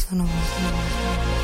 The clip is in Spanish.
sonoma.